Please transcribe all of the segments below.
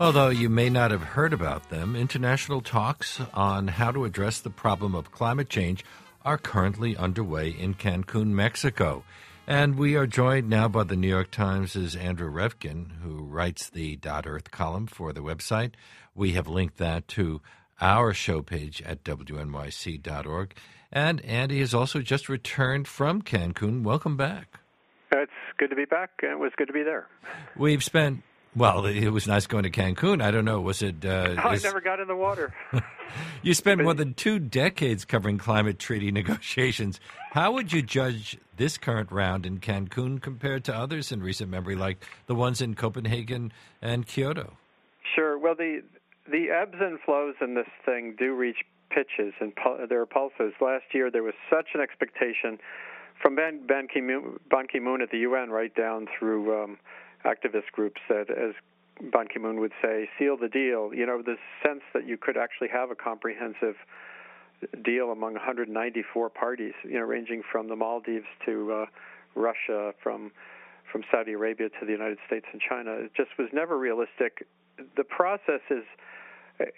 Although you may not have heard about them, international talks on how to address the problem of climate change are currently underway in Cancun, Mexico. And we are joined now by the New York Times' Andrew Revkin, who writes the Dot Earth column for the website. We have linked that to our show page at wnyc.org. And Andy has also just returned from Cancun. Welcome back. It's good to be back, and it was good to be there. We've spent well, it was nice going to Cancun. I don't know. Was it? Uh, oh, is... I never got in the water. you spent more than two decades covering climate treaty negotiations. How would you judge this current round in Cancun compared to others in recent memory, like the ones in Copenhagen and Kyoto? Sure. Well, the the ebbs and flows in this thing do reach pitches and there are pulses. Last year, there was such an expectation from Ban, Ban Ki-moon at the UN right down through. Um, activist groups that, as Ban Ki moon would say, seal the deal. You know, the sense that you could actually have a comprehensive deal among 194 parties, you know, ranging from the Maldives to uh, Russia, from from Saudi Arabia to the United States and China. It just was never realistic. The process is,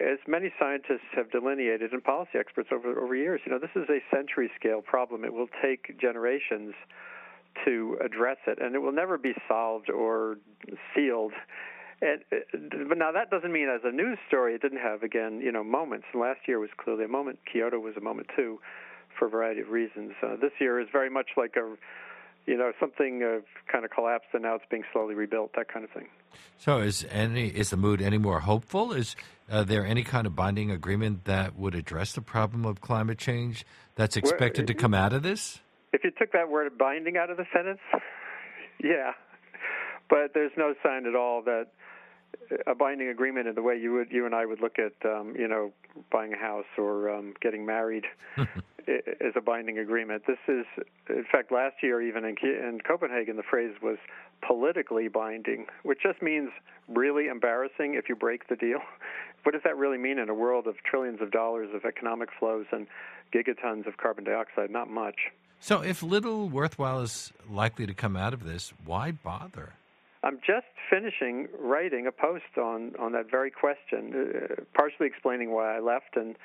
as many scientists have delineated and policy experts over over years, you know, this is a century scale problem. It will take generations to address it, and it will never be solved or sealed. And, but now that doesn't mean as a news story it didn't have again you know moments. Last year was clearly a moment. Kyoto was a moment too, for a variety of reasons. Uh, this year is very much like a you know something uh, kind of collapsed and now it's being slowly rebuilt. That kind of thing. So is any is the mood any more hopeful? Is uh, there any kind of binding agreement that would address the problem of climate change that's expected to come out of this? If you took that word binding out of the sentence, yeah. But there's no sign at all that a binding agreement in the way you would you and I would look at um, you know buying a house or um, getting married is a binding agreement. This is, in fact, last year even in, in Copenhagen the phrase was politically binding, which just means really embarrassing if you break the deal. What does that really mean in a world of trillions of dollars of economic flows and gigatons of carbon dioxide? Not much. So, if little worthwhile is likely to come out of this, why bother? I'm just finishing writing a post on, on that very question, uh, partially explaining why I left and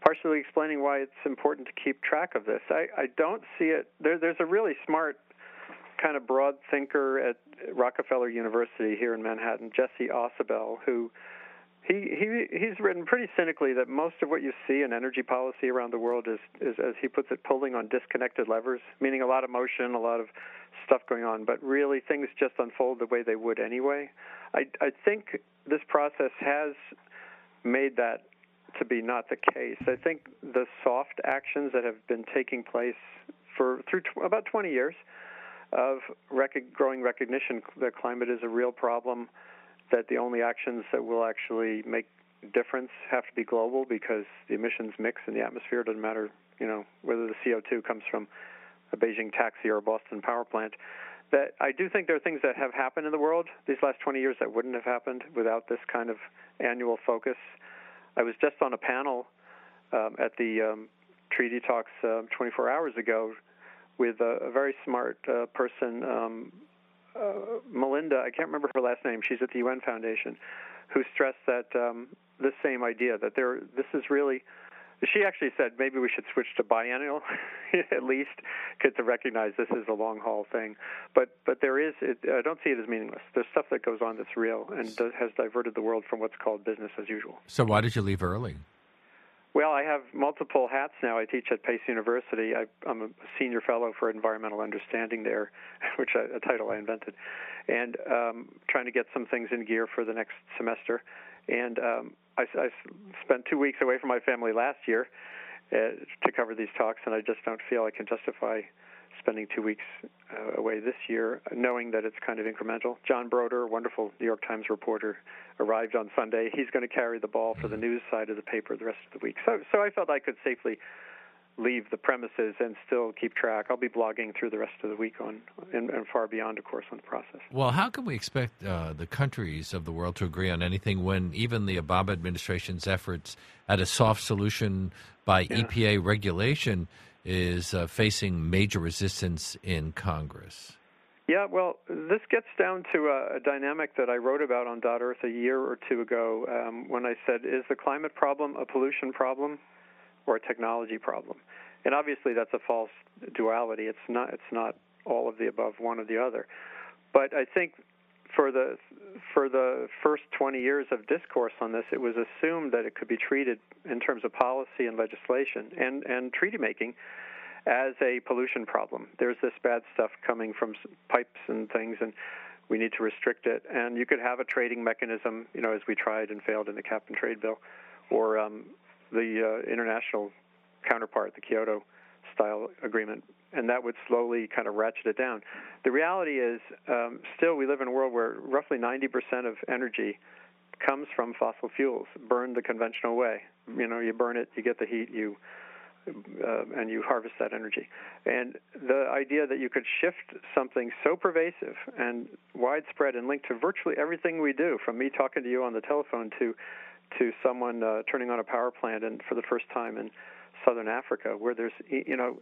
partially explaining why it's important to keep track of this. I, I don't see it. There, there's a really smart, kind of broad thinker at Rockefeller University here in Manhattan, Jesse Ausubel, who he, he he's written pretty cynically that most of what you see in energy policy around the world is, is, as he puts it, pulling on disconnected levers, meaning a lot of motion, a lot of stuff going on, but really things just unfold the way they would anyway. I, I think this process has made that to be not the case. I think the soft actions that have been taking place for through about 20 years of rec- growing recognition that climate is a real problem that the only actions that will actually make difference have to be global because the emissions mix in the atmosphere doesn't matter, you know, whether the CO2 comes from a Beijing taxi or a Boston power plant. That I do think there are things that have happened in the world these last 20 years that wouldn't have happened without this kind of annual focus. I was just on a panel um, at the um, treaty talks uh, 24 hours ago with a, a very smart uh, person um, uh, Melinda, I can't remember her last name. She's at the UN Foundation, who stressed that um, this same idea that there, this is really. She actually said maybe we should switch to biennial, at least, because to recognize this is a long haul thing. But but there is, it, I don't see it as meaningless. There's stuff that goes on that's real and does, has diverted the world from what's called business as usual. So why did you leave early? Well, I have multiple hats now. I teach at Pace University. I, am a senior fellow for environmental understanding there, which I, a title I invented, and um, trying to get some things in gear for the next semester. And um, I, I spent two weeks away from my family last year uh, to cover these talks, and I just don't feel I can justify spending two weeks uh, away this year, knowing that it's kind of incremental. John Broder, wonderful New York Times reporter, arrived on Sunday. He's going to carry the ball for the news side of the paper the rest of the week. So, so I felt I could safely leave the premises and still keep track. I'll be blogging through the rest of the week on and, and far beyond, of course, on the process. Well, how can we expect uh, the countries of the world to agree on anything when even the Obama administration's efforts at a soft solution by yeah. EPA regulation is uh, facing major resistance in Congress. Yeah, well, this gets down to a, a dynamic that I wrote about on Dot Earth a year or two ago um, when I said, is the climate problem a pollution problem or a technology problem? And obviously, that's a false duality. It's not. It's not all of the above, one or the other. But I think for the for the first 20 years of discourse on this, it was assumed that it could be treated in terms of policy and legislation and and treaty making as a pollution problem. There's this bad stuff coming from pipes and things, and we need to restrict it. And you could have a trading mechanism, you know, as we tried and failed in the cap and trade bill, or um, the uh, international counterpart, the Kyoto style agreement, and that would slowly kind of ratchet it down. The reality is, um, still, we live in a world where roughly 90% of energy comes from fossil fuels, burned the conventional way. You know, you burn it, you get the heat, you uh, and you harvest that energy. And the idea that you could shift something so pervasive and widespread and linked to virtually everything we do, from me talking to you on the telephone to to someone uh, turning on a power plant and for the first time in southern Africa, where there's you know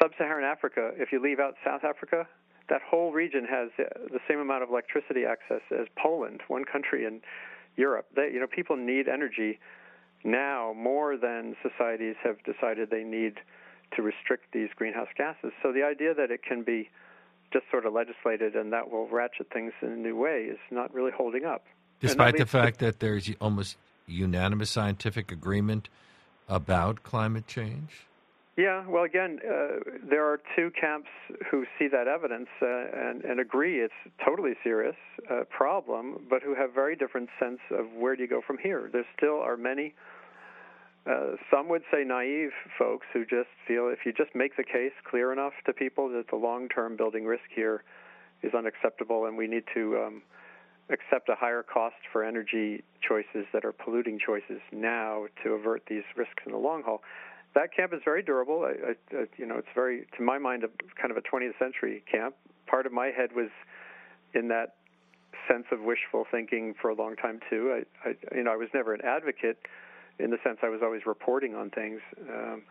sub-Saharan Africa. If you leave out South Africa, that whole region has the same amount of electricity access as Poland, one country in Europe. They, you know, people need energy now more than societies have decided they need to restrict these greenhouse gases. So the idea that it can be just sort of legislated and that will ratchet things in a new way is not really holding up. Despite the fact to, that there's almost unanimous scientific agreement about climate change? Yeah, well, again, uh, there are two camps who see that evidence uh, and, and, agree it's totally serious uh, problem, but who have very different sense of where do you go from here. There still are many, uh, some would say naive folks who just feel if you just make the case clear enough to people that the long-term building risk here is unacceptable and we need to um, accept a higher cost for energy choices that are polluting choices now to avert these risks in the long haul that camp is very durable. I, I, you know, it's very, to my mind, a kind of a 20th century camp. Part of my head was in that sense of wishful thinking for a long time too. I, I you know, I was never an advocate in the sense I was always reporting on things um,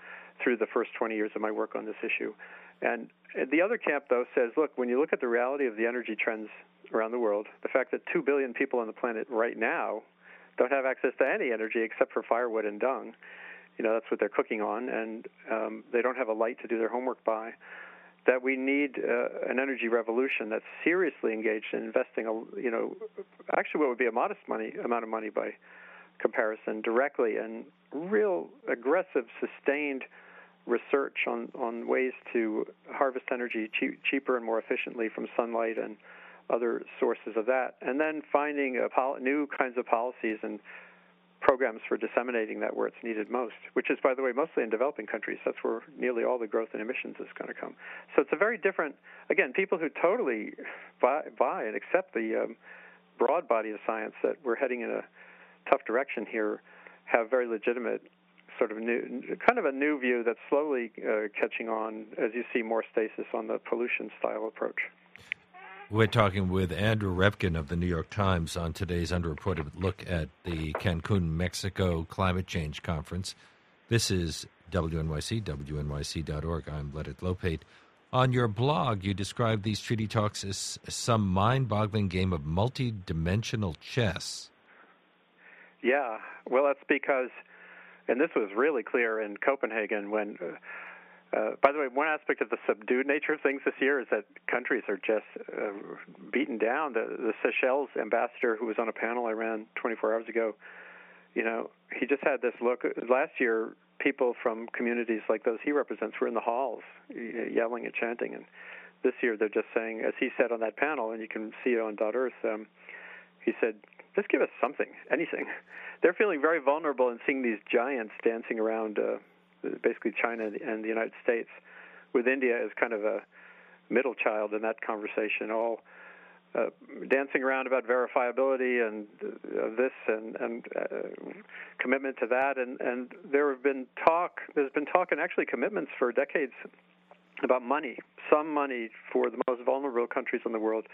through the first 20 years of my work on this issue. And the other camp, though, says, look, when you look at the reality of the energy trends around the world, the fact that 2 billion people on the planet right now don't have access to any energy except for firewood and dung, you know that's what they're cooking on, and um, they don't have a light to do their homework by. That we need uh, an energy revolution that's seriously engaged in investing, a, you know, actually what would be a modest money amount of money by comparison directly and real aggressive, sustained research on, on ways to harvest energy cheap, cheaper and more efficiently from sunlight and other sources of that, and then finding pol- new kinds of policies and programs for disseminating that where it's needed most, which is, by the way, mostly in developing countries. That's where nearly all the growth in emissions is going to come. So it's a very different, again, people who totally buy, buy and accept the um, broad body of science that we're heading in a tough direction here have very legitimate sort of new, kind of a new view that's slowly uh, catching on as you see more stasis on the pollution style approach. We're talking with Andrew Revkin of the New York Times on today's underreported look at the Cancun, Mexico Climate Change Conference. This is WNYC, WNYC.org. I'm Leonard Lopate. On your blog, you describe these treaty talks as some mind boggling game of multi dimensional chess. Yeah, well, that's because, and this was really clear in Copenhagen when. Uh, Uh, by the way, one aspect of the subdued nature of things this year is that countries are just uh, beaten down. The, the Seychelles ambassador, who was on a panel I ran 24 hours ago, you know, he just had this look. Last year, people from communities like those he represents were in the halls, yelling and chanting, and this year they're just saying, as he said on that panel, and you can see it on Dot Earth. Um, he said, "Just give us something, anything." They're feeling very vulnerable and seeing these giants dancing around. Uh, basically China and the United States, with India as kind of a middle child in that conversation, all uh, dancing around about verifiability and uh, this and, and uh, commitment to that. And, and there have been talk, there's been talk and actually commitments for decades about money, some money for the most vulnerable countries in the world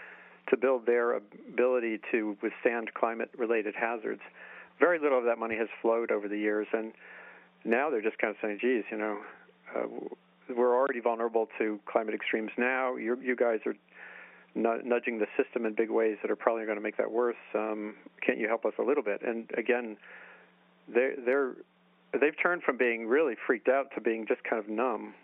to build their ability to withstand climate related hazards. Very little of that money has flowed over the years. And now they're just kind of saying, geez, you know, uh, we're already vulnerable to climate extremes now. You're, you guys are nudging the system in big ways that are probably going to make that worse. Um, can't you help us a little bit? And again, they're, they're they've turned from being really freaked out to being just kind of numb.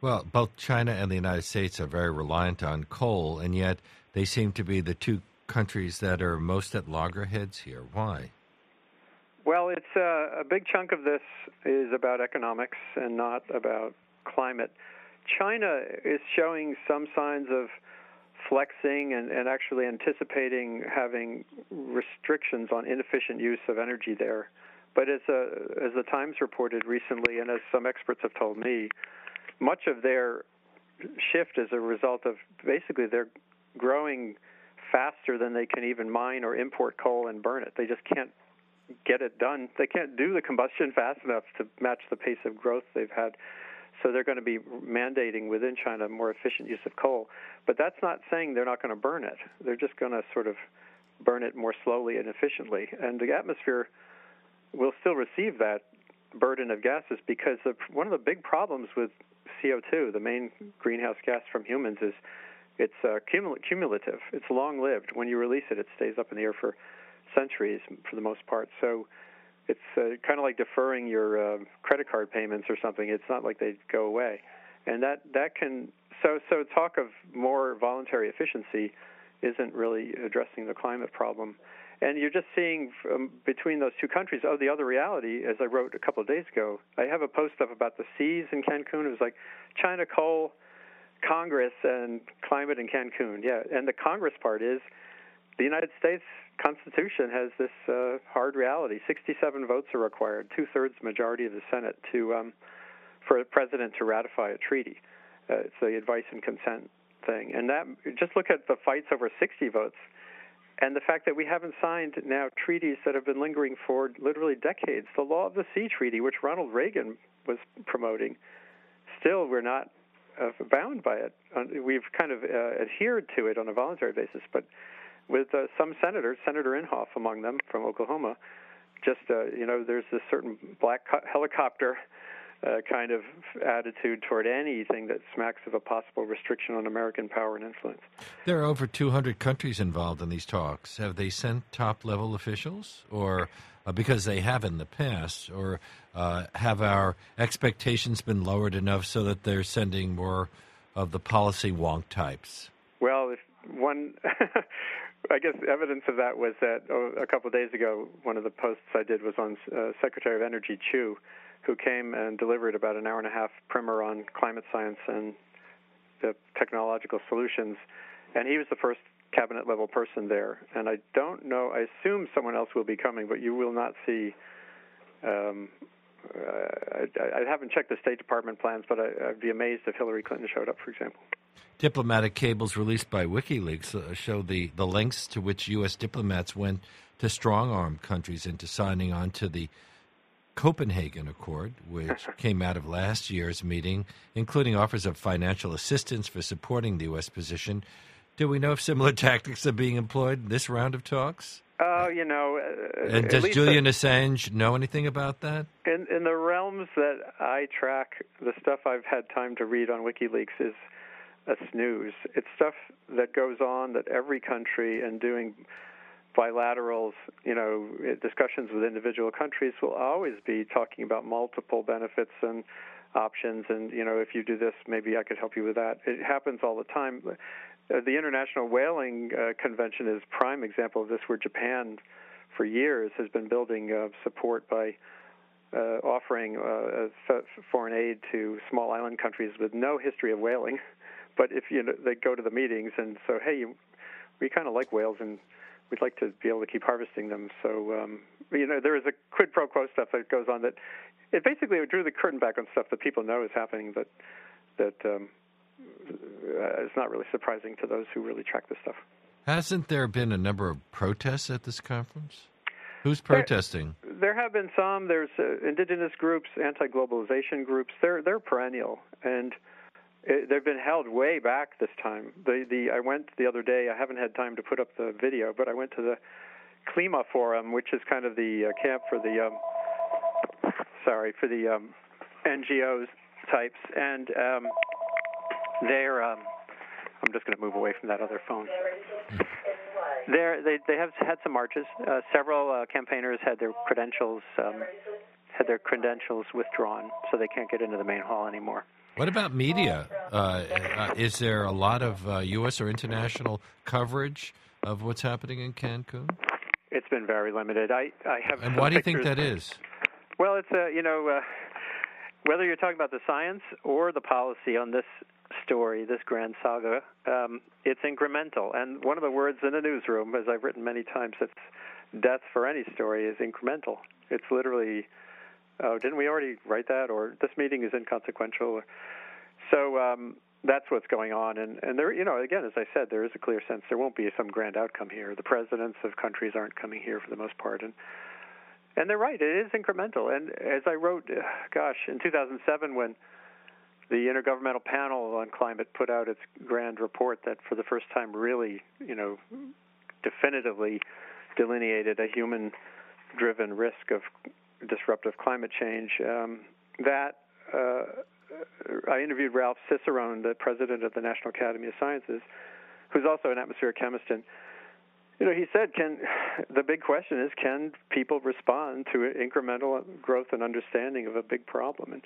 Well, both China and the United States are very reliant on coal, and yet they seem to be the two countries that are most at loggerheads here. Why? Well, it's uh, a big chunk of this is about economics and not about climate. China is showing some signs of flexing and, and actually anticipating having restrictions on inefficient use of energy there. But as, uh, as the Times reported recently, and as some experts have told me, much of their shift is a result of basically they're growing faster than they can even mine or import coal and burn it. They just can't get it done. They can't do the combustion fast enough to match the pace of growth they've had. So they're going to be mandating within China more efficient use of coal. But that's not saying they're not going to burn it. They're just going to sort of burn it more slowly and efficiently. And the atmosphere will still receive that burden of gases because one of the big problems with CO2, the main greenhouse gas from humans, is it's uh, cumulative. It's long lived. When you release it, it stays up in the air for centuries for the most part. So it's uh, kind of like deferring your uh, credit card payments or something. It's not like they go away, and that that can so so talk of more voluntary efficiency isn't really addressing the climate problem. And you're just seeing from between those two countries. Oh, the other reality, as I wrote a couple of days ago, I have a post up about the C's in Cancun. It was like China coal, Congress, and climate in Cancun. Yeah, and the Congress part is the United States Constitution has this uh, hard reality. 67 votes are required, two thirds majority of the Senate, to um, for a president to ratify a treaty. Uh, it's the advice and consent thing, and that just look at the fights over 60 votes, and the fact that we haven't signed now treaties that have been lingering for literally decades. The Law of the Sea Treaty, which Ronald Reagan was promoting, still we're not uh, bound by it. Uh, we've kind of uh, adhered to it on a voluntary basis, but with uh, some senators, Senator Inhofe among them from Oklahoma. Just uh, you know, there's this certain black helicopter uh, kind of attitude toward anything that smacks of a possible restriction on American power and influence. There are over 200 countries involved in these talks. Have they sent top level officials, or uh, because they have in the past, or uh, have our expectations been lowered enough so that they're sending more of the policy wonk types? Well, if one I guess evidence of that was that oh, a couple of days ago, one of the posts I did was on uh, Secretary of Energy Chu, who came and delivered about an hour and a half primer on climate science and the technological solutions, and he was the first cabinet level person there. And I don't know. I assume someone else will be coming, but you will not see. Um, I, I haven't checked the State Department plans, but I, I'd be amazed if Hillary Clinton showed up, for example. Diplomatic cables released by WikiLeaks uh, show the, the lengths to which U.S. diplomats went to strong arm countries into signing on to the Copenhagen Accord, which came out of last year's meeting, including offers of financial assistance for supporting the U.S. position. Do we know if similar tactics are being employed in this round of talks? Oh, uh, you know. Uh, and does Julian the, Assange know anything about that? In, in the realms that I track, the stuff I've had time to read on WikiLeaks is a snooze. It's stuff that goes on that every country and doing bilaterals, you know, discussions with individual countries will always be talking about multiple benefits and options and you know if you do this maybe I could help you with that. It happens all the time. Uh, the International Whaling uh, Convention is prime example of this where Japan for years has been building uh, support by uh, offering uh, foreign aid to small island countries with no history of whaling but if you know, they go to the meetings and so, hey, we kind of like whales and we'd like to be able to keep harvesting them. So, um, you know, there is a quid pro quo stuff that goes on that it basically drew the curtain back on stuff that people know is happening that that um, uh, is not really surprising to those who really track this stuff. Hasn't there been a number of protests at this conference? Who's protesting? There, there have been some. There's uh, indigenous groups, anti-globalization groups. They're they're perennial, and it, they've been held way back this time. The the I went the other day. I haven't had time to put up the video, but I went to the Klima Forum, which is kind of the uh, camp for the um, sorry for the um, NGOs types, and um, they're um, I'm just going to move away from that other phone. There, they they have had some marches. Uh, several uh, campaigners had their credentials um, had their credentials withdrawn, so they can't get into the main hall anymore. What about media? Uh, uh is there a lot of U.S. Uh, or international coverage of what's happening in Cancun? It's been very limited. I I have. And why do you think that is? Well, it's a you know whether you're talking about the science or the policy on this story, this grand saga, um, it's incremental. And one of the words in the newsroom, as I've written many times, it's death for any story is incremental. It's literally, oh, didn't we already write that? Or this meeting is inconsequential. So um, that's what's going on. And, and there, you know, again, as I said, there is a clear sense there won't be some grand outcome here. The presidents of countries aren't coming here for the most part. And and they're right; it is incremental. And as I wrote, uh, gosh, in 2007, when the Intergovernmental Panel on Climate put out its grand report that, for the first time, really, you know, definitively delineated a human-driven risk of disruptive climate change. Um, that uh, I interviewed Ralph Cicerone, the president of the National Academy of Sciences, who's also an atmospheric chemist, and you know, he said, "Can the big question is can people respond to incremental growth and understanding of a big problem?" And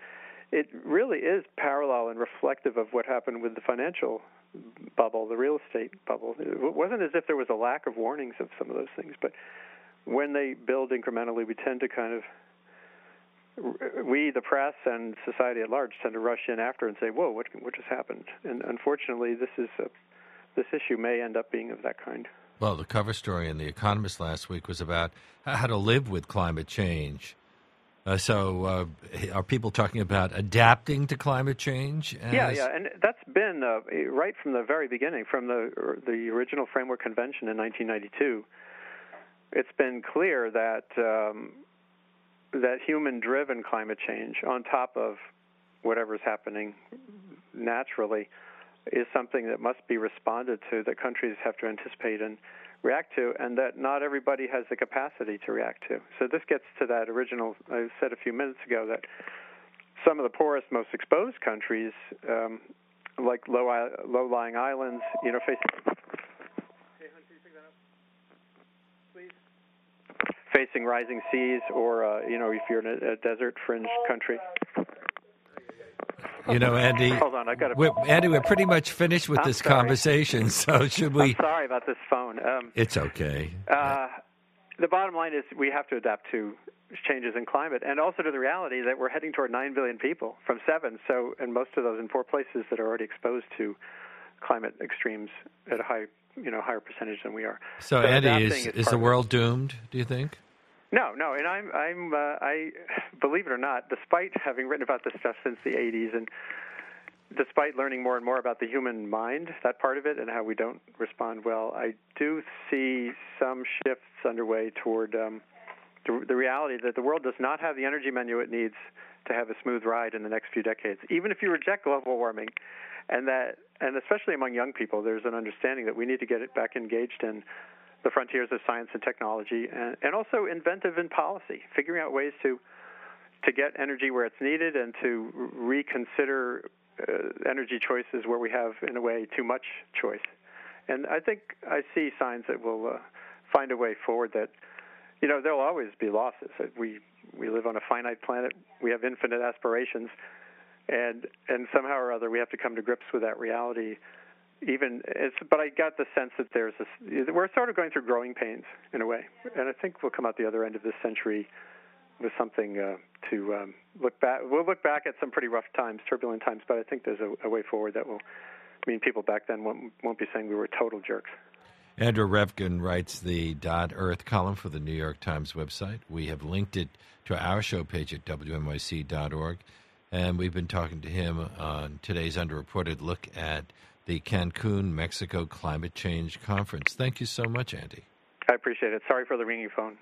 it really is parallel and reflective of what happened with the financial bubble, the real estate bubble. It wasn't as if there was a lack of warnings of some of those things, but when they build incrementally, we tend to kind of we, the press, and society at large, tend to rush in after and say, "Whoa, what what just happened?" And unfortunately, this is a, this issue may end up being of that kind. Well, the cover story in The Economist last week was about how to live with climate change. Uh, so, uh, are people talking about adapting to climate change? As... Yeah, yeah, and that's been uh, right from the very beginning, from the the original Framework Convention in 1992. It's been clear that um, that human-driven climate change, on top of whatever's happening naturally, is something that must be responded to, that countries have to anticipate and react to, and that not everybody has the capacity to react to. So this gets to that original I said a few minutes ago that some of the poorest, most exposed countries, um, like low low-lying islands, you know, face. Facing rising seas, or uh, you know, if you're in a, a desert fringe country. You know, Andy. Hold on, I got to. Andy, we're pretty much finished with I'm this sorry. conversation. So should we? I'm sorry about this phone. Um, it's okay. Uh, the bottom line is we have to adapt to changes in climate, and also to the reality that we're heading toward nine billion people from seven. So, and most of those in four places that are already exposed to climate extremes at a high, you know, higher percentage than we are. So, so Andy, is, is the world doomed? Do you think? No, no, and I'm I'm uh, I believe it or not, despite having written about this stuff since the 80s and despite learning more and more about the human mind, that part of it, and how we don't respond well, I do see some shifts underway toward um, the, the reality that the world does not have the energy menu it needs to have a smooth ride in the next few decades. Even if you reject global warming, and that, and especially among young people, there's an understanding that we need to get it back engaged in the frontiers of science and technology, and, and also inventive in policy, figuring out ways to to get energy where it's needed and to reconsider uh, energy choices where we have, in a way, too much choice. And I think I see signs that we'll uh, find a way forward. That you know there'll always be losses. We we live on a finite planet. We have infinite aspirations, and and somehow or other we have to come to grips with that reality even it's but I got the sense that there's this we're sort of going through growing pains in a way, and I think we'll come out the other end of this century with something uh, to um, look back. We'll look back at some pretty rough times, turbulent times, but I think there's a, a way forward that will I mean people back then won't, won't be saying we were total jerks. Andrew Revkin writes the Dot Earth column for the New York Times website. We have linked it to our show page at wnyc.org, and we've been talking to him on today's underreported look at the Cancun, Mexico Climate Change Conference. Thank you so much, Andy. I appreciate it. Sorry for the ringing phone.